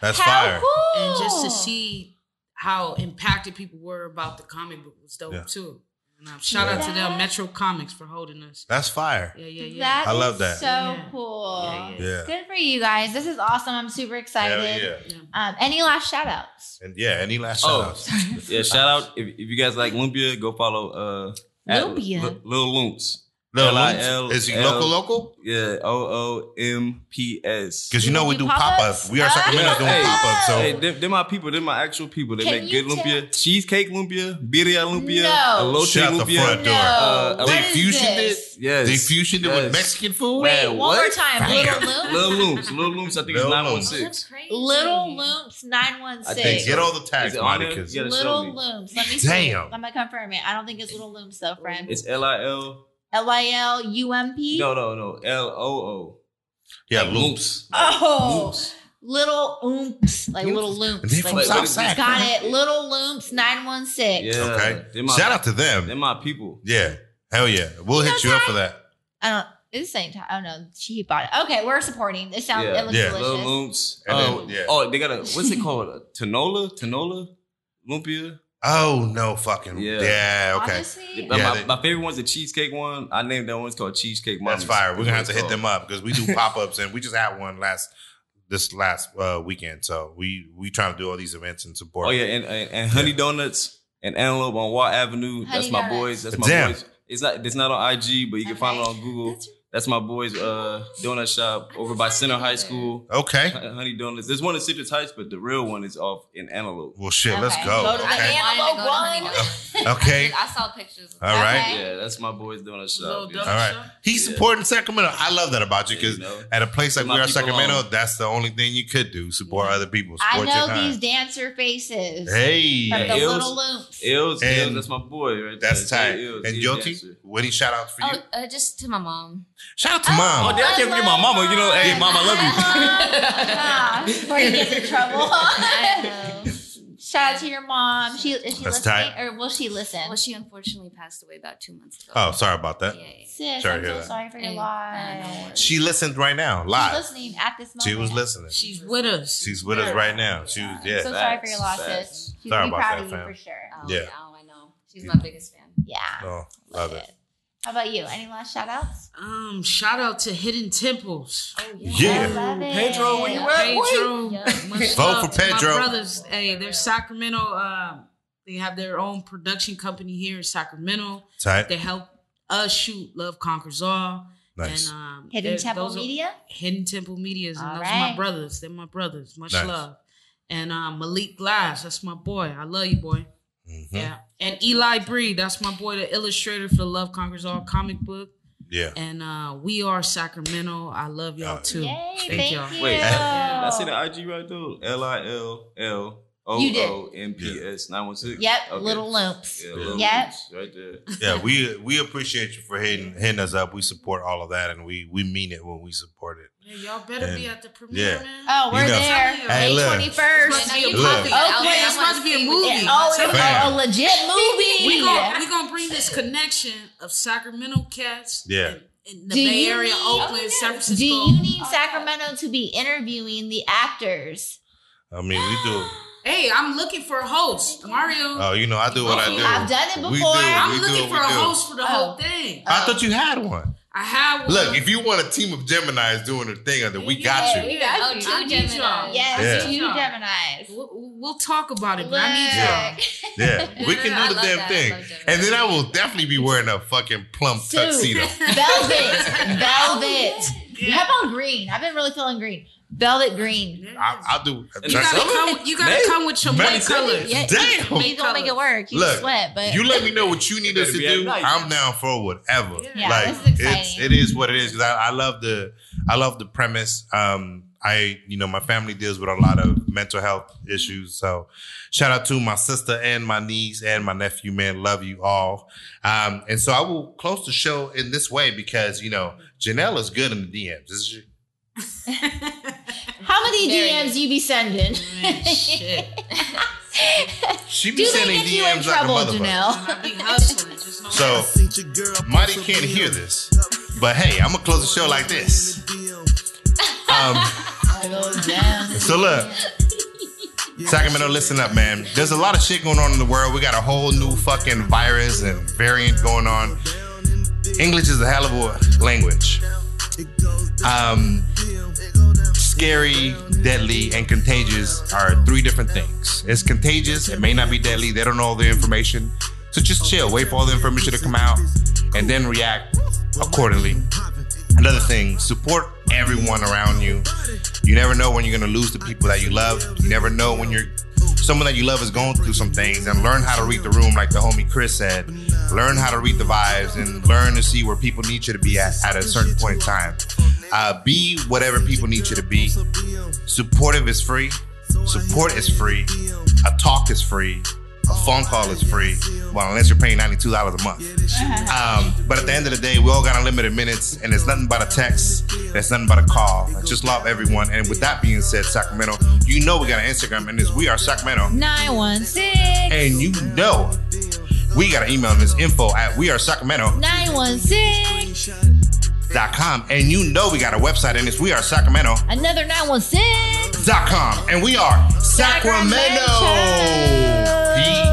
that's How fire. cool! and just to see how impacted people were about the comic book was dope Yeah. too. And shout out to them, Metro Comics, for holding us. That's fire. Yeah, yeah, yeah. That I love that. So Yeah. cool. Yeah, yeah. Yeah. Good for you guys. This is awesome. I'm super excited. Hell yeah. Um, any last shout outs? And yeah, any last shout Oh, outs? yeah. Shout out if, if you guys like Lumpia, go follow uh at Lumpia? L- Lil Loomps. No, L-I-L- is he local local? Yeah, O O M P S. Because you know we Do do pop-ups? pop ups. We are Sacramento doing Hey. pop ups. So Hey, they're, they're my people. They're my actual people. They Can make you good lumpia, cheesecake lumpia, birria lumpia, No. elote Shut the lumpia. front door. Uh, what they is fusioned this? Yes, they fusioned it with yes. Mexican food. Wait, Man, one more what? time. Damn. Little Looms. Lil Looms, Lil Looms. I think it's Lil nine one Looms. That's six. crazy. Little Looms I 916. think Get all the Is tags, it on Monty, there? because Yeah. gotta show Little me. Looms. Let me see. Damn. I'm gonna confirm it. I don't think it's Little Looms though, friend. It's L I L. L I L U M P. No, no, no. L O O. yeah, Like loops. Oh, Loops. little oomps, like little And loomps. they from Like, But- South but Sac. got it. Little loops, 916. Yeah. Okay. They're my, Shout out to them. They're my people. Yeah. Hell yeah. We'll You hit know you up for that. I don't. It's the same time. Oh no, she bought it. Okay, we're supporting. It sounds. Yeah. It looks Yeah. delicious. Lil Looms. And Oh, then- yeah. oh, they got a what's it called? A Tanola? Tanola? Lumpia? Oh no, fucking yeah. Yeah. okay, Honestly, Yeah, my, they- my favorite one's the cheesecake one. I named that one. It's called Cheesecake Mommies. that's fire. We're gonna have to hit what them up because we do pop ups and we just had one last this last uh, weekend. So we we trying to do all these events and support. Oh yeah, and, and, and Honey Donuts and Antelope on Watt Avenue. Honey that's my Donuts. boys. That's my Damn. boys. It's not it's not on IG, but you can find it on Google. That's- That's my boys' uh, donut shop over by Center High School. Okay. Honey Donuts. There's one in Citrus Heights, but the real one is off in Antelope. Well, shit. Let's Okay. go. Go to the okay. Antelope I wanted to go to Honey one. Donuts. Okay. I saw pictures. All right. Okay. Yeah, that's my boys' donut Little shop. donut All right. He's Yeah. supporting Sacramento. I love that about you Yeah, because you know. at a place like we are Sacramento, alone. that's the only thing you could do. Support Yeah. other people. I know your time. these dancer faces. Hey. From Yeah, the Ills- little loops. Ills, And Ills, that's my boy right there. That's tight. Ills, And he's a Jyoti, what any shout outs for you? Oh, uh, just to my mom. Shout out to Oh, mom. Oh, damn, I can't forget my mama. You know, hey, mom, I love you. Before you get in trouble. I know. Shout out to your mom. She is she That's listening tight. or will she listen? Well, she unfortunately passed away about two months ago. Oh, sorry about that. Yeah, yeah. Sis, Sorry I'm to hear so that. sorry for your Hey, loss. no She listened right now, She's live. listening at this moment. She was listening. She's with us. She's with us right now. She was, So sorry for your loss, sis. She's Sorry be about proud that, of you fam. for sure. Oh, Yeah. yeah. Oh, I know. She's my biggest fan. Yeah. Oh, love it. How about you? Any last shout outs? Um, shout out to Hidden Temples. Oh, Yeah. I love it. Pedro, where you at? Pedro, Yeah. much Vote love for to my Pedro. brothers. Hey, they're Sacramento. Um, they have their own production company here in Sacramento. Tight. They help us shoot Love Conquers All. Nice. And um, Hidden Temple those are- Media. Hidden Temple Medias, and All those are my brothers. They're my brothers. Much Nice. love. And um, Malik Glass, that's my boy. I love you, boy. Mhm. Yeah. And Eli Bree, that's my boy, the illustrator for the Love Conquers All comic book. Yeah. And uh, we are Sacramento. I love y'all Oh, too. Yay, Thank thank y'all. you. Wait, Yeah. I see the IG right there. L I L L O You did. O M P S nine one six. Yep, Okay. little lumps. Yeah, little Yep. Loops right there. Yeah, we we appreciate you for hitting hitting us up. We support all of that, and we we mean it when we support it. Yeah, y'all better be at the premiere, yeah. man. Oh, we're You know. there. Hey, May twenty first. I know you Look. popping it out Okay, it's I wanna be a movie. Oh, oh, it's Fam. a, a legit movie. We gonna we gonna bring this connection of Sacramento cats. Yeah. In, in the Do Bay you Area, need- Oakland, oh, San Francisco. Do you need Oh, Sacramento to be interviewing the actors? I mean, we do. Hey, I'm looking for a host, Mario. Oh, you know, I do what I do. I've done it before. do. I'm we looking for a do. host for the Oh. whole thing. I thought you had one. I have one. Look, if you want a team of Geminis doing a thing, then we got Yeah, you. we got Oh, you. two I need y'all. Yes, Yeah. two Geminis. We'll, we'll talk about it, Look. but I need y'all. Yeah, we can do the damn that. Thing. And then I will definitely be wearing a fucking plump Suit. tuxedo. Velvet. Velvet. Oh, How about green? I've been really feeling green. Velvet green. I, I'll do. You gotta come. You gotta May- come with your May white seventh. colors. Yeah, Damn. you, you gonna make it work. You Look, sweat, but You let me know what you need us to Better be at do. night. I'm down for whatever. Yeah, like this is exciting. it's it is what it is. 'Cause I, I love the I love the premise. Um, I you know my family deals with a lot of mental health issues. So shout out to my sister and my niece and my nephew. Man, love you all. Um, and so I will close the show in this way because you know Janelle is good in the DMs. This is- how many DMs you be sending? Man, shit. She be Do they sending get you in DMs like a trouble, motherfucker. Janelle? I be hustling. Just know So Mighty can't hear this, but hey, I'm gonna close the show like this. Um, so look, Sacramento, listen up, man. There's a lot of shit going on in the world. We got a whole new fucking virus and variant going on. English is a hell of a language. Um, scary, deadly, and contagious are three different things. It's contagious. It may not be deadly. They don't know all the information. So just chill. Wait for all the information to come out, and then react accordingly. Another thing, support everyone around you. You never know when you're gonna lose the people that you love. You never know when you're someone that you love is going through some things and learn how to read the room, like the homie Chris said. Learn how to read the vibes and learn to see where people need you to be at at a certain point in time. Uh, be whatever people need you to be. Supportive is free. Support is free. A talk is free. A phone call is free. Well, unless you're paying $92 a month. Um, but at the end of the day, we all got unlimited minutes, and it's nothing but a text. It's nothing but a call. I just love everyone. And with that being said, Sacramento, you know we got an Instagram, and it's We Are Sacramento. 916 And you know we got an email, and it's info at We Are Sacramento. 916 dot com, and you know we got a website, and it's We Are Sacramento Another 916 dot com, and we are Sacramento. Sacramento beat.